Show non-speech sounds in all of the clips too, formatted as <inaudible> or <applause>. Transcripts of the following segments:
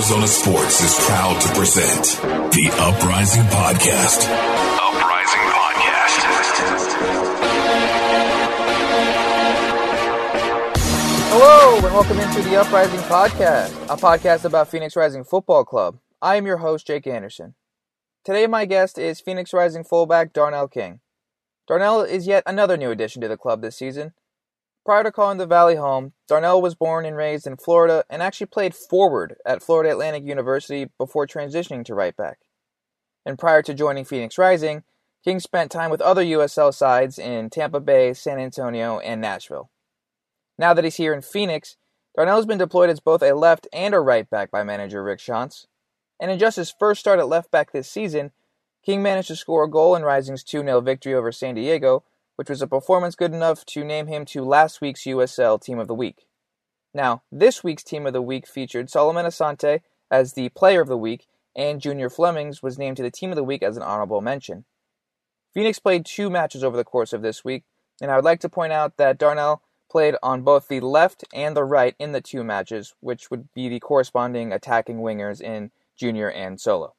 Arizona Sports is proud to present the Uprising Podcast. Uprising Podcast. Hello, and welcome into the Uprising Podcast, a podcast about Phoenix Rising Football Club. I am your host, Jake Anderson. Today, my guest is Phoenix Rising fullback Darnell King. Darnell is yet another new addition to the club this season. Prior to calling the Valley home, Darnell was born and raised in Florida and actually played forward at Florida Atlantic University before transitioning to right back. And prior to joining Phoenix Rising, King spent time with other USL sides in Tampa Bay, San Antonio, and Nashville. Now that he's here in Phoenix, Darnell has been deployed as both a left and a right back by manager Rick Schantz. And in just his first start at left back this season, King managed to score a goal in Rising's 2 0 victory over San Diego, which was a performance good enough to name him to last week's USL Team of the Week. Now, this week's Team of the Week featured Solomon Asante as the Player of the Week, and Junior Flemmings was named to the Team of the Week as an honorable mention. Phoenix played two matches over the course of this week, and I would like to point out that Darnell played on both the left and the right in the two matches, which would be the corresponding attacking wingers in Junior and Solo.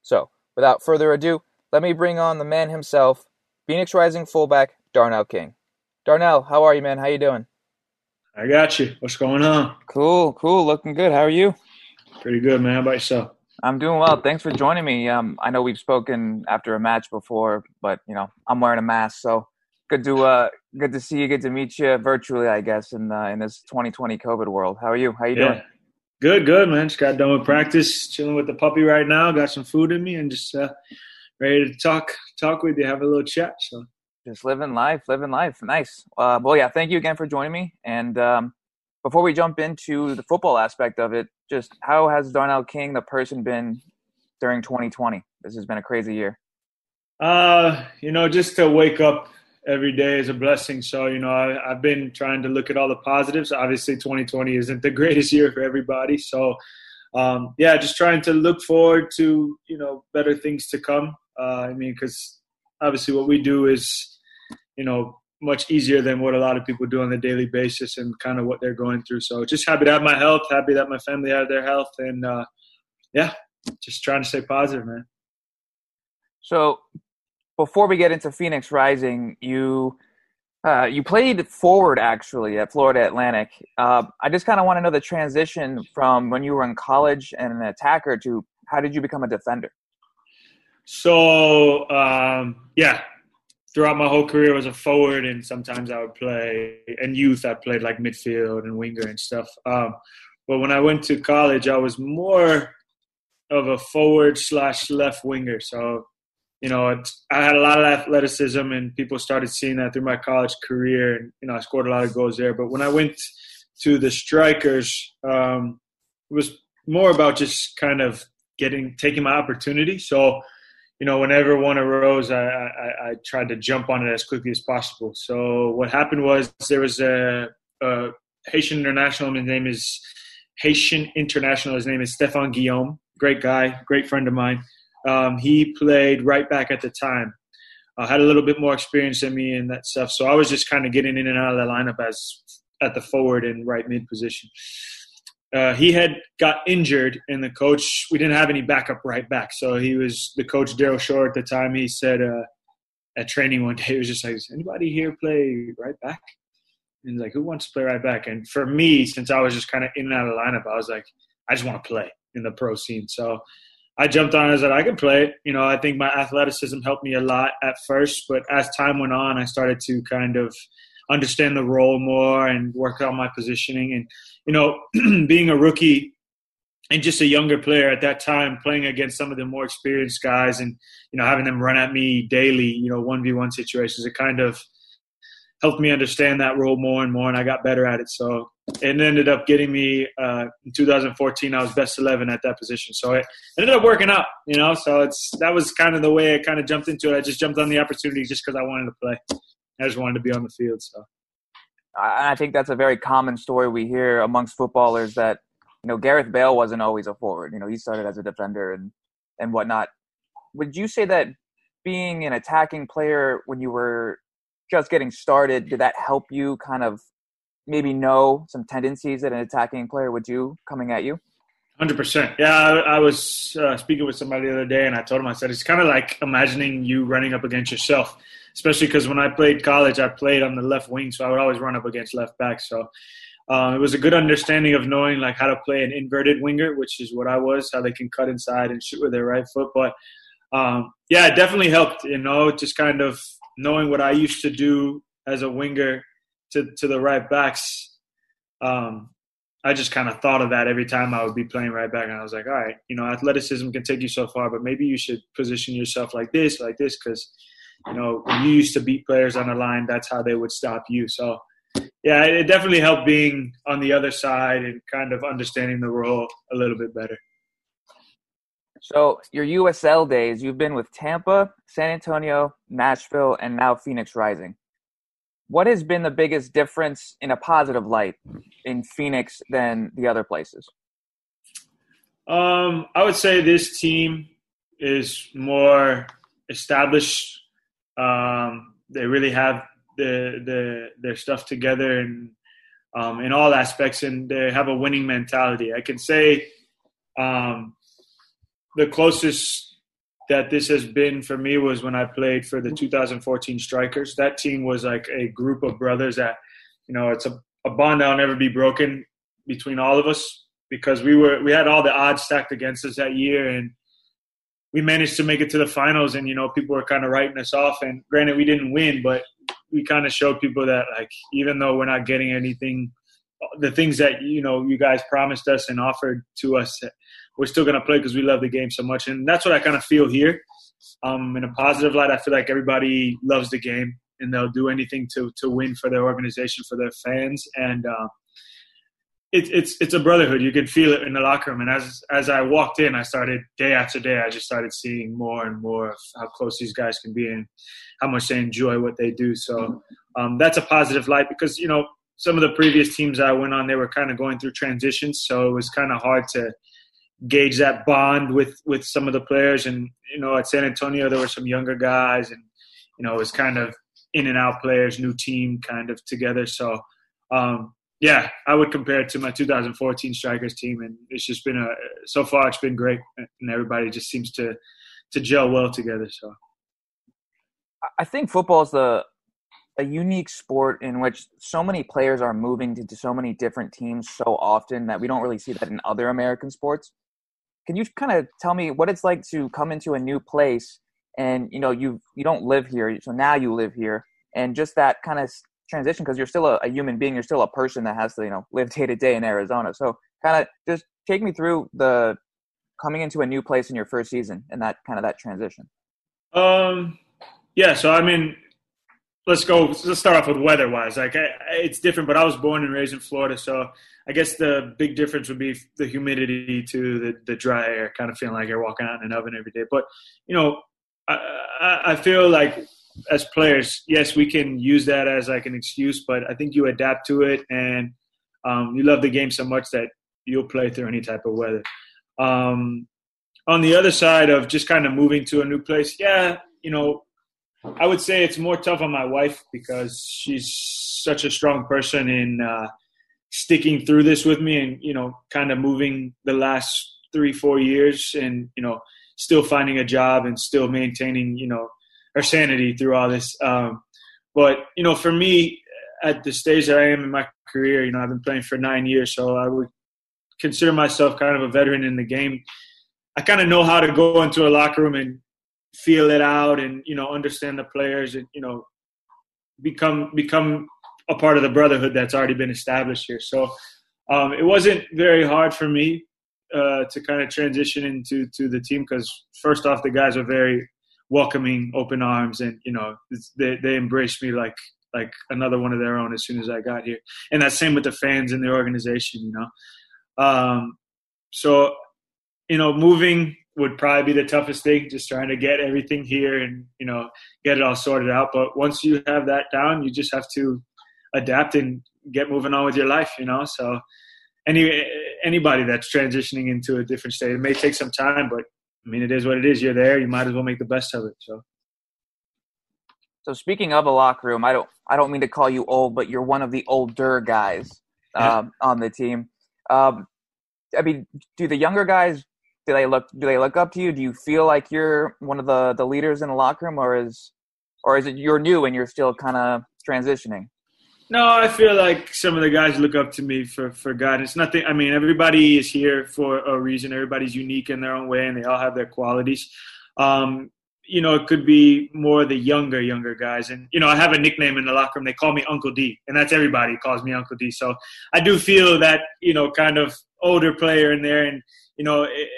So, without further ado, let me bring on the man himself, Phoenix Rising fullback Darnell King. Darnell, how are you, man? How you doing? I got you. What's going on? Cool, cool. Looking good. How are you? Pretty good, man. How about yourself? I'm doing well. Thanks for joining me. Um, I know we've spoken after a match before, but you know I'm wearing a mask, so good to uh, good to see you. Good to meet you virtually, I guess, in uh, in this 2020 COVID world. How are you? How you yeah. doing? Good, good, man. Just got done with practice, chilling with the puppy right now. Got some food in me, and just uh, ready to talk talk with you, have a little chat. So just living life, living life. Nice. Uh, well, yeah, thank you again for joining me. And um, before we jump into the football aspect of it, just how has Darnell King, the person, been during 2020? This has been a crazy year. Uh, you know, just to wake up every day is a blessing. So, you know, I, have been trying to look at all the positives. Obviously, 2020 isn't the <laughs> greatest year for everybody. So, um, yeah, just trying to look forward to, you know, better things to come. Uh, I mean, because obviously what we do is, you know, much easier than what a lot of people do on a daily basis and kind of what they're going through. So just happy to have my health, happy that my family had their health, and uh, yeah, just trying to stay positive, man. So before we get into Phoenix Rising, you uh, you played forward actually at Florida Atlantic. Uh, I just kind of want to know the transition from when you were in college and an attacker to how did you become a defender? So um, yeah, throughout my whole career, I was a forward, and sometimes I would play. In youth, I played like midfield and winger and stuff. Um, but when I went to college, I was more of a forward slash left winger. So you know, I had a lot of athleticism, and people started seeing that through my college career, and you know, I scored a lot of goals there. But when I went to the strikers, um, it was more about just kind of getting taking my opportunity. So, you know, whenever one arose, I, I, I tried to jump on it as quickly as possible. So what happened was there was a, a Haitian international. His name is Haitian international. His name is Stefan Guillaume. Great guy, great friend of mine um, he played right back at the time. Uh, had a little bit more experience than me and that stuff. So I was just kind of getting in and out of the lineup as at the forward and right mid position. Uh, he had got injured, and the coach we didn't have any backup right back. So he was the coach Daryl Shore at the time. He said uh, at training one day, he was just like, "Does anybody here play right back?" And he's like, "Who wants to play right back?" And for me, since I was just kind of in and out of the lineup, I was like, "I just want to play in the pro scene." So I jumped on as that I could play. You know, I think my athleticism helped me a lot at first, but as time went on, I started to kind of understand the role more and work on my positioning. And you know, <clears throat> being a rookie and just a younger player at that time, playing against some of the more experienced guys, and you know, having them run at me daily, you know, one v one situations, it kind of helped me understand that role more and more, and I got better at it. So it ended up getting me uh, in 2014. I was best 11 at that position, so it ended up working out. You know, so it's that was kind of the way I kind of jumped into it. I just jumped on the opportunity just because I wanted to play. I just wanted to be on the field. So I think that's a very common story we hear amongst footballers that you know Gareth Bale wasn't always a forward. You know, he started as a defender and and whatnot. Would you say that being an attacking player when you were just getting started, did that help you kind of maybe know some tendencies that an attacking player would do coming at you? Hundred percent. Yeah, I, I was uh, speaking with somebody the other day, and I told him I said it's kind of like imagining you running up against yourself, especially because when I played college, I played on the left wing, so I would always run up against left back. So uh, it was a good understanding of knowing like how to play an inverted winger, which is what I was, how they can cut inside and shoot with their right foot. But um, yeah, it definitely helped. You know, just kind of knowing what I used to do as a winger to to the right backs. Um, I just kind of thought of that every time I would be playing right back, and I was like, all right, you know, athleticism can take you so far, but maybe you should position yourself like this, like this, because you know when you used to beat players on the line, that's how they would stop you. So, yeah, it definitely helped being on the other side and kind of understanding the role a little bit better. So, your USL days, you've been with Tampa, San Antonio, Nashville, and now Phoenix Rising what has been the biggest difference in a positive light in Phoenix than the other places? Um, I would say this team is more established. Um, they really have the, the their stuff together and um, in all aspects, and they have a winning mentality. I can say um, the closest that this has been for me was when I played for the 2014 Strikers. That team was like a group of brothers that, you know, it's a, a bond that'll never be broken between all of us because we were we had all the odds stacked against us that year and we managed to make it to the finals and you know people were kind of writing us off and granted we didn't win but we kind of showed people that like even though we're not getting anything the things that you know you guys promised us and offered to us we're still to play because we love the game so much. And that's what I kind of feel here. Um, in a positive light, I feel like everybody loves the game and they'll do anything to to win for their organization, for their fans, and uh, it, it's it's a brotherhood. You can feel it in the locker room. And as as I walked in, I started day after day. I just started seeing more and more of how close these guys can be and how much they enjoy what they do. So um, that's a positive light because you know some of the previous teams I went on, they were kind of going through transitions, so it was kind of hard to gauge that bond with with some of the players. And you know, at San Antonio, there were some younger guys, and you know, it was kind of in and out players, new team kind of together. So. Um, yeah, I would compare it to my 2014 Strikers team, and it's just been a so far it's been great, and everybody just seems to to gel well together. So, I think football is the a unique sport in which so many players are moving to so many different teams so often that we don't really see that in other American sports. Can you kind of tell me what it's like to come into a new place and you know you you don't live here, so now you live here, and just that kind of transition because you're still a, a, human being, you're still a person that has to you know live <laughs> day to day in Arizona. So kind of just take me through the coming into a new place in your first season and that kind of that transition. Um. Yeah. So I mean, let's go. Let's start off with weather wise. Like I, it's different, but I was born and raised in Florida, so I guess the big difference would be the humidity to the, the dry air, kind of feeling like you're walking out in an oven every day. But you know, I, I feel like as players, yes, we can use that as like an excuse, but I think you adapt to it and um, you love the game so much that you'll play through any type of weather. Um, on the other side of just kind of moving to a new place, yeah, you know, I would say it's more tough on my wife because she's such a strong person in uh, sticking through this with me and you know kind of moving the last three four years and you know still finding a job and still maintaining you know her sanity through all this um, but you know for me at the stage that i am in my career you know i've been playing for nine years so i would consider myself kind of a veteran in the game i kind of know how to go into a locker room and feel it out and you know understand the players and you know become become a part of the brotherhood that's already been established here. So um, it wasn't very hard for me uh, to kind of transition into to the team because first off, the guys are very welcoming, open arms, and you know they they embraced me like like another one of their own as soon as I got here. And that same with the fans and the organization, you know. Um, so you know, moving would probably be the toughest thing, just trying to get everything here and you know get it all sorted out. But once you have that down, you just have to adapt and get moving on with your life, you know. So any anybody that's transitioning into a different state, it may take some time, but I mean, it is what it is. You're there. You might as well make the best of it. So. So speaking of a locker room, I don't I don't mean to call you old, but you're one of the older guys um, on the team. Um, I mean, do the younger guys do they look do they look up to you? Do you feel like you're one of the the leaders in the locker room, or is or is it you're new and you're still kind of transitioning? No, I feel like some of the guys look up to me for for guidance. Nothing. I mean, everybody is here for a reason. Everybody's unique in their own way, and they all have their qualities. Um, you know, it could be more the younger, younger guys. And, you know, I have a nickname in the locker room. They call me Uncle D, and that's everybody calls me Uncle D. So I do feel that, you know, kind of older player in there. And, you know, it,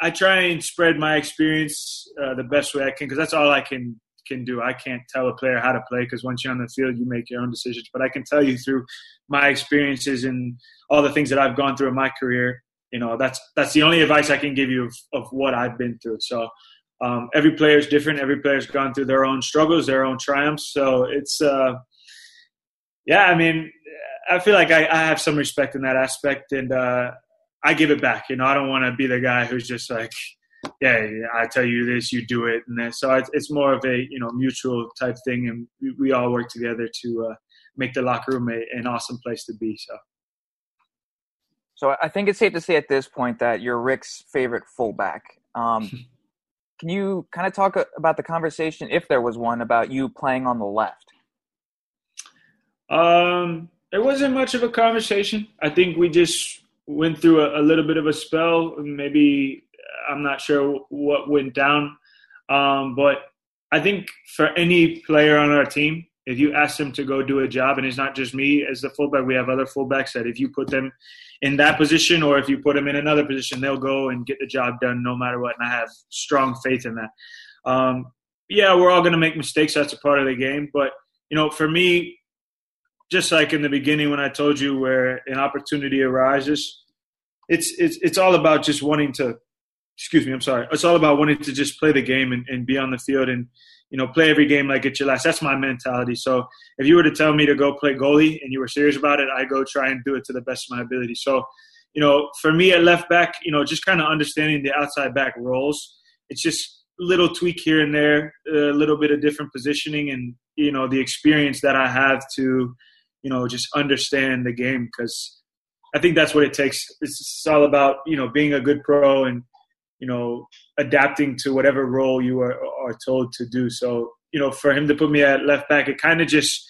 I try and spread my experience uh, the best way I can because that's all I can can do. I can't tell a player how to play because once you're on the field, you make your own decisions. But I can tell you through my experiences and all the things that I've gone through in my career. You know, that's that's the only advice I can give you of, of what I've been through. So um, every player is different. Every player's gone through their own struggles, their own triumphs. So it's, uh, yeah, I mean, I feel like I, I, have some respect in that aspect, and uh, I give it back. You know, I don't want to be the guy who's just like, yeah, I tell you this, you do it, and so it's, it's more of a you know mutual type thing, and we, we all work together to uh, make the locker room a, an awesome place to be. So. So I think it's safe to say at this point that you're Rick's favorite fullback. Um, <laughs> Can you kind of talk about the conversation, if there was one, about you playing on the left? Um, there wasn't much of a conversation. I think we just went through a, a little bit of a spell. Maybe I'm not sure what went down, um, but I think for any player on our team, if you ask them to go do a job, and it's not just me as the fullback, we have other fullbacks that if you put them in that position or if you put them in another position, they'll go and get the job done no matter what. And I have strong faith in that. Um, yeah, we're all going to make mistakes. That's a part of the game. But, you know, for me, just like in the beginning when I told you where an opportunity arises, it's, it's, it's all about just wanting to, excuse me, I'm sorry. It's all about wanting to just play the game and, and be on the field and, you know, play every game like it's your last. That's my mentality. So if you were to tell me to go play goalie and you were serious about it, I go try and do it to the best of my ability. So, you know, for me at left back, you know, just kind of understanding the outside back roles. It's just little tweak here and there, a little bit of different positioning, and you know, the experience that I have to, you know, just understand the game because I think that's what it takes. It's, it's all about you know being a good pro and you know adapting to whatever role you are, are told to do. So you know, for him to put me at left back, it kind of just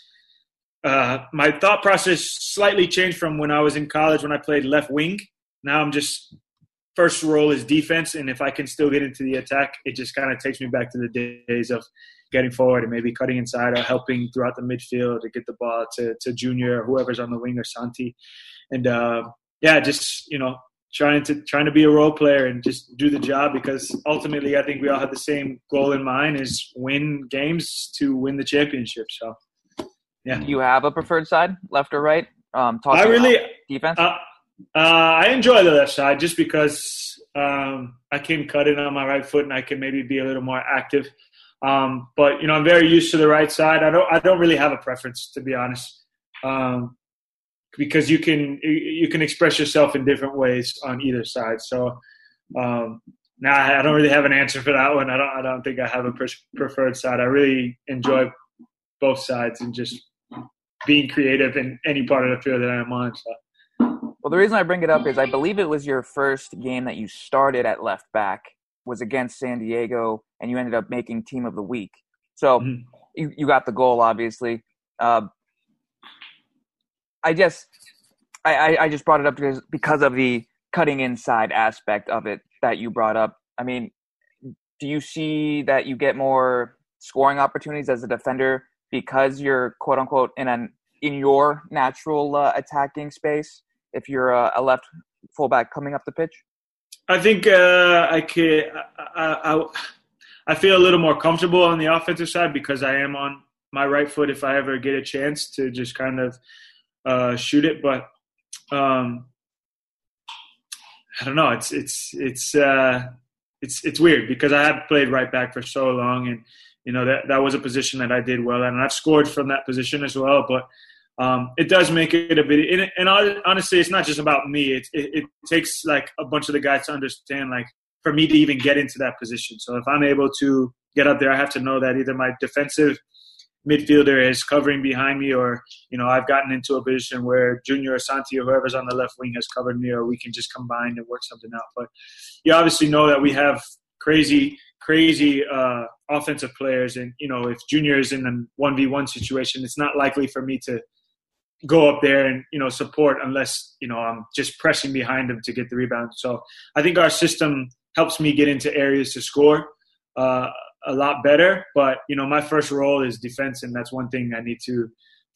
uh, my thought process slightly changed from when I was in college when I played left wing. Now I'm just first role is defense, and if I can still get into the attack, it just kind of takes me back to the days of getting forward and maybe cutting inside or helping throughout the midfield to get the ball to, to Junior or whoever's on the wing or Santi. And uh, yeah, just you know, trying to trying to be a role player and just do the job because ultimately I think we all have the same goal in mind is win games to win the championship. So yeah. Do you have a preferred side, left or right? Um I really defense. Uh, uh, I enjoy the left side just because um, I can cut it on my right foot and I can maybe be a little more active. Um, but you know, I'm very used to the right side. I don't I don't really have a preference to be honest. Um, because you can you can express yourself in different ways on either side. So um, now I don't really have an answer for that one. I don't I don't think I have a preferred side. I really enjoy both sides and just being creative in any part of the field that I'm on. So. Well, the reason I bring it up is I believe it was your first game that you started at left back was against San Diego, and you ended up making Team of the Week. So mm-hmm. you, you got the goal, obviously. Uh, I just I, I just brought it up because because of the cutting inside aspect of it that you brought up. I mean, do you see that you get more scoring opportunities as a defender because you're quote unquote in an in your natural uh, attacking space if you're a, left fullback coming up the pitch? I think uh, I can. I, I, I feel a little more comfortable on the offensive side because I am on my right foot if I ever get a chance to just kind of uh, shoot it, but um, I don't know. It's it's it's uh, it's it's weird because I have played right back for so long, and you know that that was a position that I did well, and I've scored from that position as well. But um, it does make it a bit. And, and honestly, it's not just about me. It, it, it takes like a bunch of the guys to understand, like for me to even get into that position. So if I'm able to get up there, I have to know that either my defensive midfielder is covering behind me, or you know I've gotten into a position where Junior or Santi or whoever's on the left wing has covered me, or we can just combine and work something out. But you obviously know that we have crazy crazy uh, offensive players, and you know if Junior is in a one v one situation, it's not likely for me to go up there and you know support unless you know I'm just pressing behind him to get the rebound. So I think our system helps me get into areas to score uh, a lot better. But you know my first role is defense, and that's one thing I need to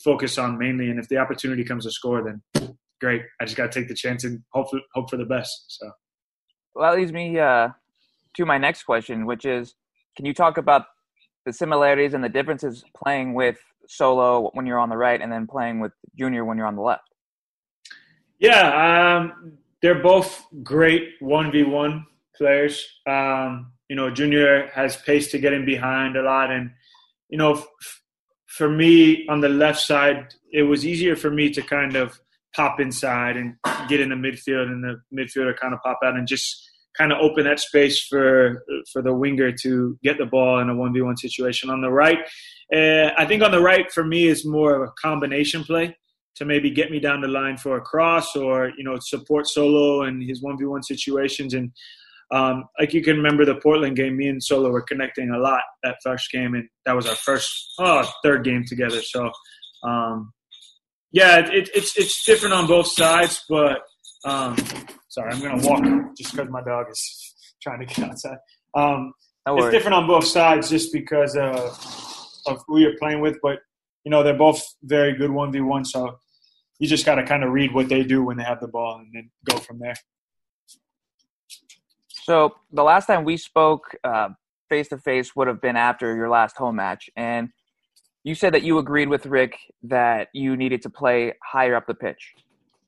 focus on mainly. And if the opportunity comes to score, then great. I just got to take the chance and hope for, hope for the best. So. Well, that leads me uh, to my next question, which is, can you talk about the similarities and the differences playing with solo when you're on the right and then playing with junior when you're on the left? Yeah, um, they're both great 1v1 players. Um, you know, junior has pace to get in behind a lot. And, you know, f- for me on the left side, it was easier for me to kind of pop inside and get in the midfield and the midfielder kind of pop out and just kind of open that space for for the winger to get the ball in a 1v1 situation on the right uh, I think on the right for me is more of a combination play to maybe get me down the line for a cross or you know support Solo and his one v one situations. And um, like you can remember the Portland game, me and Solo were connecting a lot that first game, and that was our first oh third game together. So um, yeah, it, it's it's different on both sides, but um, sorry, I'm gonna walk just because my dog is trying to get outside. Um, it's different on both sides just because. Uh, of who you're playing with, but you know they're both very good one v one. So you just got to kind of read what they do when they have the ball and then go from there. So the last time we spoke face to face would have been after your last home match, and you said that you agreed with Rick that you needed to play higher up the pitch.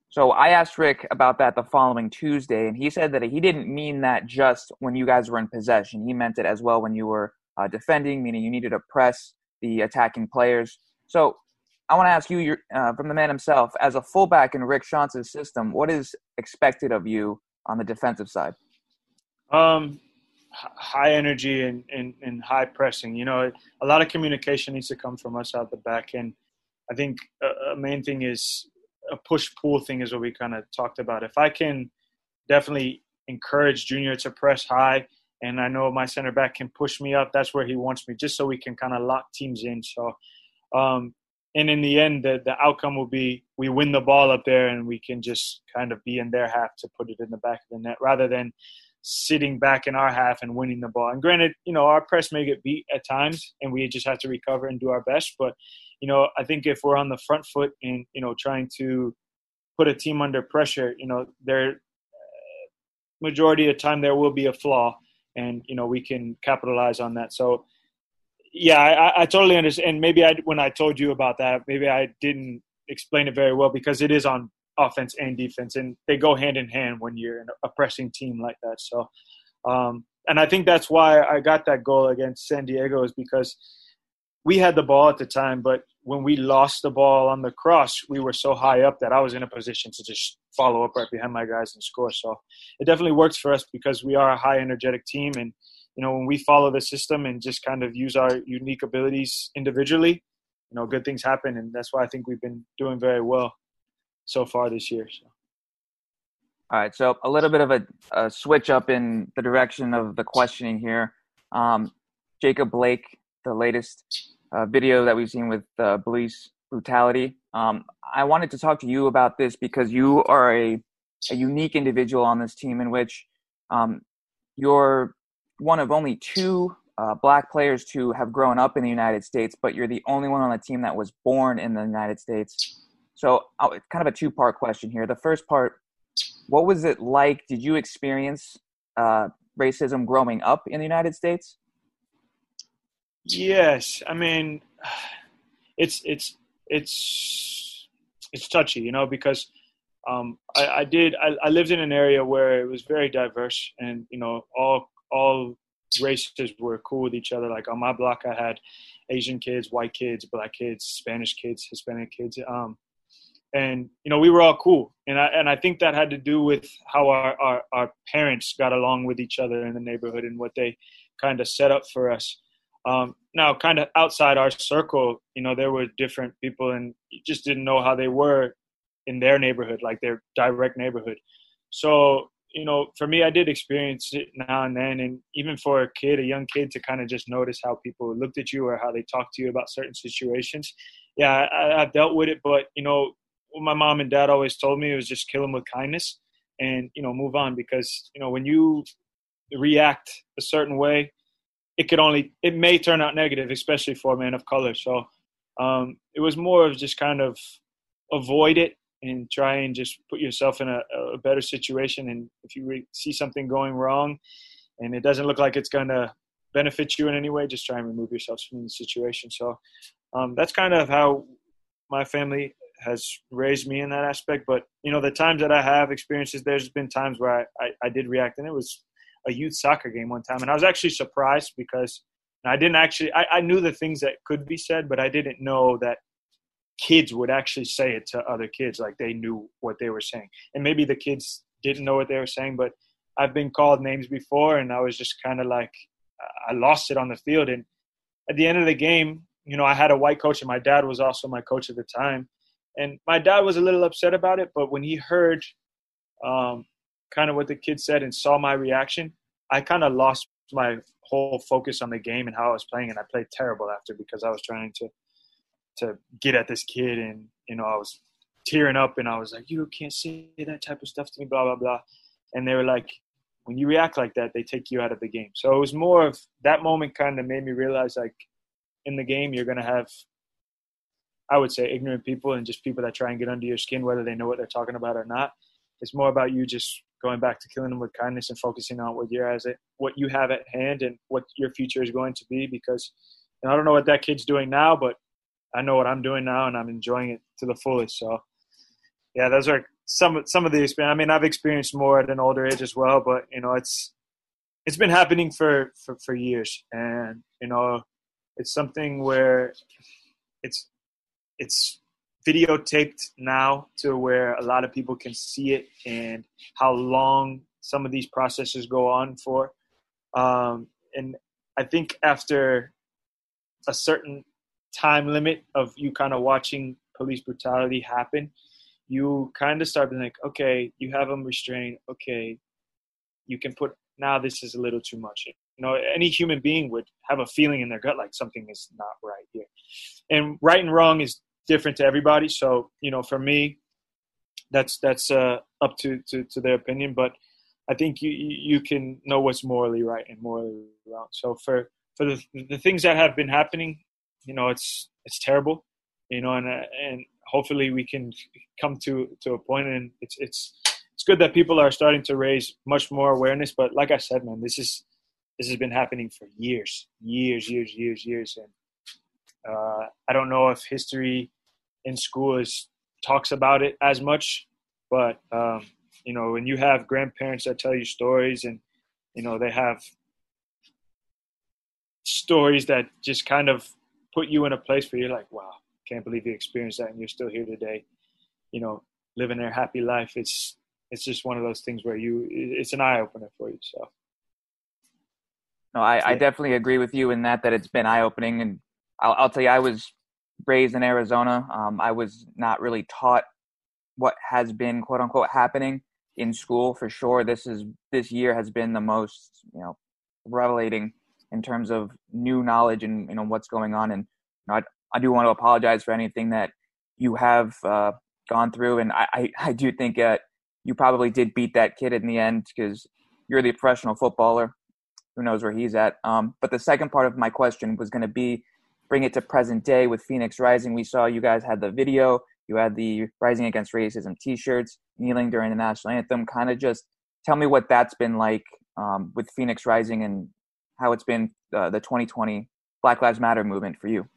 So I asked Rick about that the following Tuesday, and he said that he didn't mean that just when you guys were in possession. He meant it as well when you were uh, defending, meaning you needed to press the attacking players. So I want to ask you, uh, from the man himself, as a fullback in Rick Schantz's system, what is expected of you on the defensive side? Um, high energy and, and, and high pressing. You know, a lot of communication needs to come from us out the back. And I think a, a main thing is a push pull thing is what we kind of talked about. If I can definitely encourage Junior to press high and I know my center back can push me up. That's where he wants me, just so we can kind of lock teams in. So, um, and in the end, the, the outcome will be we win the ball up there, and we can just kind of be in their half to put it in the back of the net, rather than sitting back in our half and winning the ball. And granted, you know, our press may get beat at times, and we just have to recover and do our best. But you know, I think if we're on the front foot and you know trying to put a team under pressure, you know, there uh, majority of the time there will be a flaw and you know we can capitalize on that. So yeah, I, I totally understand. And maybe I, when I told you about that, maybe I didn't explain it very well because it is on offense and defense, and they go hand in hand when you're a pressing team like that. So, um, and I think that's why I got that goal against San Diego is because we had the ball at the time, but when we lost the ball on the cross, we were so high up that I was in a position to just follow up right behind my guys and score. So it definitely works for us because we are a high energetic team. And, you know, when we follow the system and just kind of use our unique abilities individually, you know, good things happen. And that's why I think we've been doing very well so far this year. So. All right. So a little bit of a, a switch up in the direction of the questioning here. Um, Jacob Blake, the latest uh, video that we've seen with uh, police brutality. Um, I wanted to talk to you about this because you are a, a unique individual on this team in which um, you're one of only two uh, black players to have grown up in the United States, but you're the only one on the team that was born in the United States. So, it's kind of a two part question here. The first part what was it like? Did you experience uh, racism growing up in the United States? Yes, I mean, it's it's it's it's touchy, you know, because um, I, I, did I, I, lived in an area where it was very diverse, and you know, all all races were cool with each other. Like on my block, I had Asian kids, white kids, black kids, Spanish kids, Hispanic kids, um, and you know, we were all cool. And I and I think that had to do with how our our, our parents got along with each other in the neighborhood and what they kind of set up for us. Um, now kind of outside our circle, you know, there were different people and you just didn't know how they were in their neighborhood, like their direct neighborhood. So, you know, for me, I did experience it now and then. And even for a kid, a young kid, to kind of just notice how people looked at you or how they talked to you about certain situations. Yeah, I, I've dealt with it. But, you know, what my mom and dad always told me was just kill them with kindness and, you know, move on. Because, you know, when you react a certain way, it could only, it may turn out negative, especially for a man of color. So um, it was more of just kind of avoid it and try and just put yourself in a, a better situation. And if you re- see something going wrong and it doesn't look like it's going to benefit you in any way, just try and remove yourself from the situation. So um, that's kind of how my family has raised me in that aspect. But, you know, the times that I have experiences, there's been times where I, I, I did react, and it was a youth soccer game one time. And I was actually surprised because I didn't actually, I, I knew the things that could be said, but I didn't know that kids would actually say it to other kids like they knew what they were saying and maybe the kids didn't know what they were saying but i've been called names before and i was just kind of like i lost it on the field and at the end of the game you know i had a white coach and my dad was also my coach at the time and my dad was a little upset about it but when he heard um, kind of what the kid said and saw my reaction i kind of lost my whole focus on the game and how i was playing and i played terrible after because i was trying to to get at this kid and you know I was tearing up and I was like you can't say that type of stuff to me blah blah blah. And they were like when you react like that they take you out of the game. So it was more of that moment kind of made me realize like in the game you're to have I would say ignorant people and just people that try and get under your skin whether they know what they're talking about or not it's more about you just going back to killing them with kindness and focusing on what you has it what you have at hand and what your future is going to be because I don't know what that kid's doing now but I know what I'm doing now, and I'm enjoying it to the fullest. So, yeah, those are some some of the experience. I mean, I've experienced more at an older age as well, but you know, it's it's been happening for for, for years, and you know, it's something where it's it's videotaped now to where a lot of people can see it and how long some of these processes go on for. Um, and I think after a certain time limit of you kind of watching police brutality happen, you kind of start being like, okay, you have them restrained. Okay, you can put now this is a little too much. You know, any human being would have a feeling in their gut like something is not right here. And right and wrong is different to everybody. So, you know, for me, that's that's uh, up to, to, to their opinion. But I think you you can know what's morally right and morally wrong. So for for the the things that have been happening you know it's it's terrible you know and and hopefully we can come to to a point and it's it's it's good that people are starting to raise much more awareness but like i said man this is this has been happening for years years years years years and uh, i don't know if history in school is talks about it as much but um, you know when you have grandparents that tell you stories and you know they have stories that just kind of put you in a place where you're like, wow, can't believe you experienced that and you're still here today, you know, living their happy life. It's it's just one of those things where you it's an eye opener for you. So no, I, I definitely agree with you in that that it's been eye opening and I'll, I'll, tell you I was raised in Arizona. Um, I was not really taught what has been quote unquote happening in school for sure. This is this year has been the most you know revelating in terms of new knowledge and you know what's going on. And you know, I, I do want to apologize for anything that you have uh, gone through, and I, I, I do think that you probably did beat that kid in the end because you're the professional footballer. Who knows where he's at? Um, but the second part of my question was going to be bring it to present day with Phoenix Rising. We saw you guys had the video, you had the Rising Against Racism T-shirts, kneeling during the national anthem. Kind of just tell me what that's been like um, with Phoenix Rising and how it's been uh, the 2020 Black Lives Matter movement for you.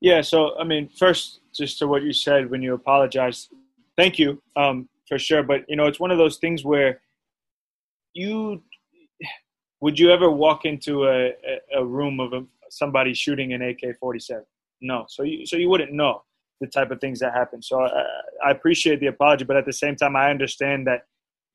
Yeah, so I mean, first, just to what you said when you apologize, thank you um, for sure. But you know, it's one of those things where you would you ever walk into a, a room of a, somebody shooting an AK-47? No, so you so you wouldn't know the type of things that happen. So I, I appreciate the apology, but at the same time, I understand that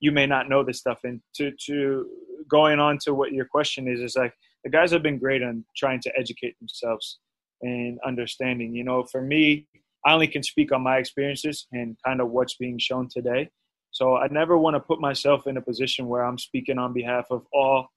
you may not know this stuff. And to to going on to what your question is is like the guys have been great on trying to educate themselves and understanding. You know, for me, I only can speak on my experiences and kind of what's being shown today. So I never want to put myself in a position where I'm speaking on behalf of all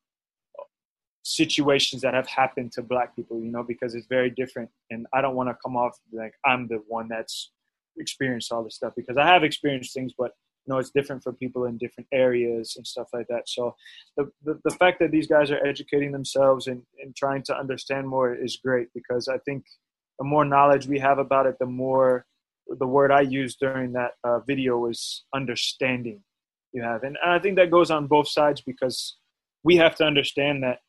situations that have happened to black people, you know, because it's very different. And I don't want to come off like I'm the one that's experienced all this stuff because I have experienced things, but you know, it's different for people in different areas and stuff like that. So the, the, the fact that these guys are educating themselves and, and trying to understand more is great because I think the more knowledge we have about it, the more the word I used during that uh, video was understanding you have. And I think that goes on both sides because we have to understand that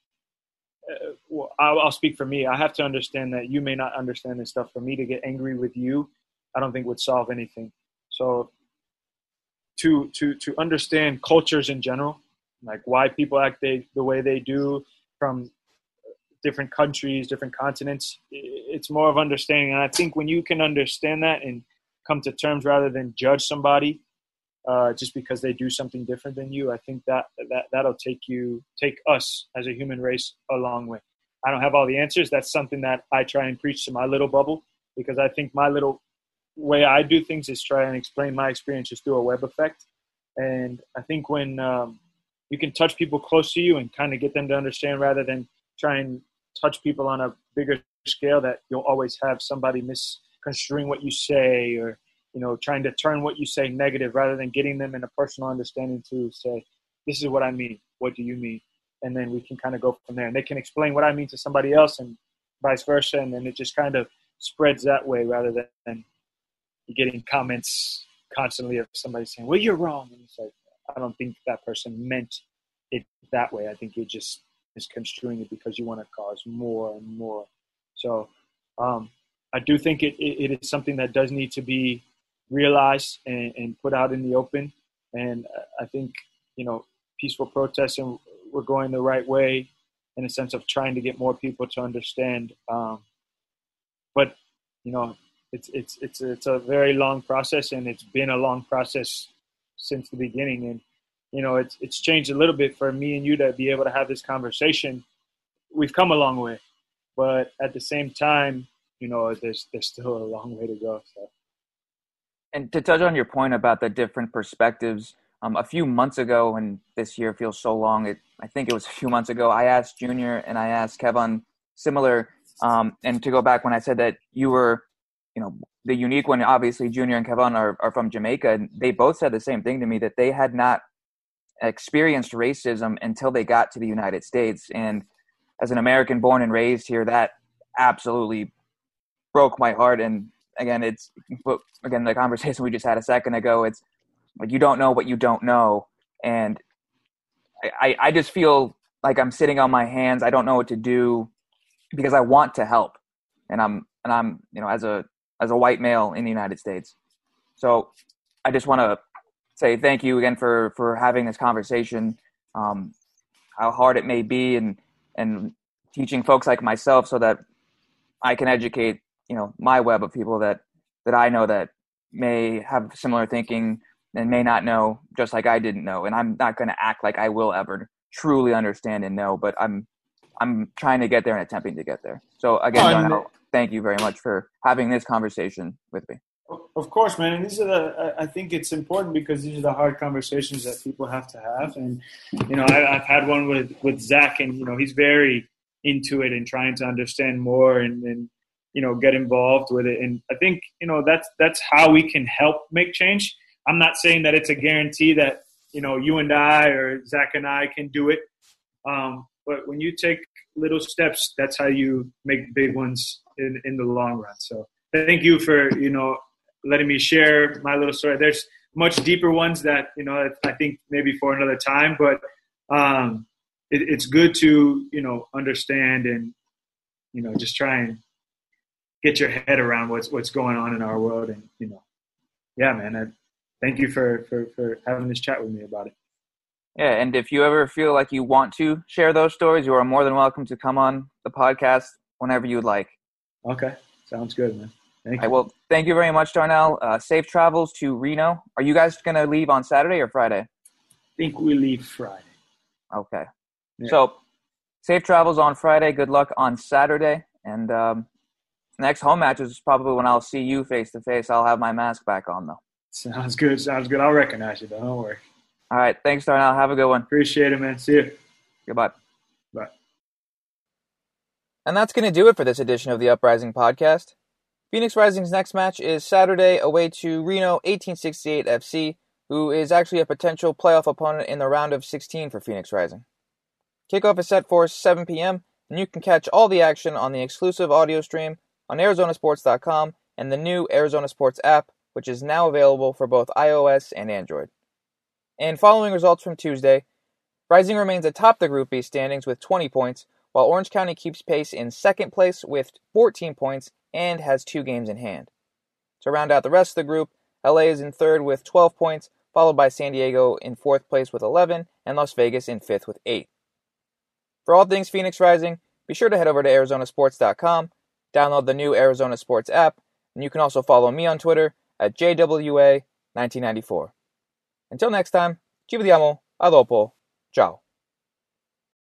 Uh, well, I'll, I'll, speak for me. I have to understand that you may not understand this stuff. For me to get angry with you, I don't think would solve anything. So to to to understand cultures in general, like why people act they, the way they do from different countries, different continents, it's more of understanding. And I think when you can understand that and come to terms rather than judge somebody uh, just because they do something different than you. I think that that that'll take you take us as a human race a long way. I don't have all the answers. That's something that I try and preach to my little bubble because I think my little way I do things is try and explain my experiences through a web effect. And I think when um, you can touch people close to you and kind of get them to understand rather than try and touch people on a bigger scale, that you'll always have somebody misconstruing what you say or you know, trying to turn what you say negative rather than getting them in a personal understanding to say, this is what I mean. What do you mean? And then we can kind of go from there. And they can explain what I mean to somebody else and vice versa. And then it just kind of spreads that way rather than getting comments constantly of somebody saying, well, you're wrong. And it's like, I don't think that person meant it that way. I think you're just misconstruing it because you want to cause more and more. So um, I do think it, it, it is something that does need to be realized and, and put out in the open. And I think, you know, peaceful protesting, we're going the right way in a sense of trying to get more people to understand. Um, but, you know, it's, it's, it's, it's a very long process and it's been a long process since the beginning. And, you know, it's, it's changed a little bit for me and you to be able to have this conversation. We've come a long way, but at the same time, you know, there's, there's still a long way to go. So and to touch on your point about the different perspectives, um, a few months ago, and this year feels so long. It, I think it was <laughs> a few months ago. I asked Junior and I asked Kevin similar. Um, and to go back when I said that you were, you know, the unique one. Obviously, Junior and Kevin are, are from Jamaica, and they both said the same thing to me that they had not experienced racism until they got to the United States. And as an American born and raised here, that absolutely broke my heart. And again, it's but again the conversation we just had a second ago. It's like you don't know what you don't know, and I I just feel like I'm sitting on my hands. I don't know what to do because I want to help, and I'm and I'm you know as a as a white male in the United States. So I just want to say thank you again for for having this conversation. Um, how hard it may be, and and teaching folks like myself so that I can educate you know my web of people that that I know that may have similar thinking and may not know just like I didn't know and I'm not going to act like I will ever truly understand and know but I'm I'm trying to get there and attempting to get there. So again, thank you very much for having this conversation with me. Of course, man. And these are the. I think it's important because these are the hard conversations that people have to have. And you know, I, have had one with with Zach, and you know, he's very into it and trying to understand more. And, and you know get involved with it. And i think you know that's that's how we can help make change. I'm not saying that it's a guarantee that you know you and i or zach and i can do it. Um, but when you take little steps that's how you make big ones in, in the long run. So thank you for you know letting me share my little story. There's much deeper ones that you know i think maybe for another time but um, it, it's good to you know understand and you know just try and get your head around what's what's going on in our world and you know yeah man I, thank you for, for for having this chat with me about it. Yeah and if you ever feel like you want to share those stories you are more than welcome to come on the podcast whenever you'd like. Okay sounds good man. Thank you. right, well thank you very much darnell. Uh, safe travels to reno. Are you guys going to leave on saturday or friday? I think we leave friday. Okay. Yeah. so Safe travels on Friday. Good luck on Saturday. And um, next home match is probably when I'll see you face to face. I'll have my mask back on though. Sounds good. Sounds good. I'll recognize you though. Don't worry. All right. Thanks, Darnell. Have a good one. Appreciate it, man. See you. Goodbye. Bye. And that's going to do it for this edition of the Uprising podcast. Phoenix Rising's next match is Saturday away to Reno 1868 FC, who is actually a potential playoff opponent in the round of 16 for Phoenix Rising. Kickoff is set for 7 p.m., and you can catch all the action on the exclusive audio stream on ArizonaSports.com and the new Arizona Sports app, which is now available for both iOS and Android. And following results from Tuesday, Rising remains atop the Group B standings with 20 points, while Orange County keeps pace in second place with 14 points and has two games in hand. To round out the rest of the group, LA is in third with 12 points, followed by San Diego in fourth place with 11, and Las Vegas in fifth with 8. For all things Phoenix Rising, be sure to head over to ArizonaSports.com, download the new Arizona Sports app, and you can also follow me on Twitter at JWA1994. Until next time, ci vediamo, a dopo, ciao.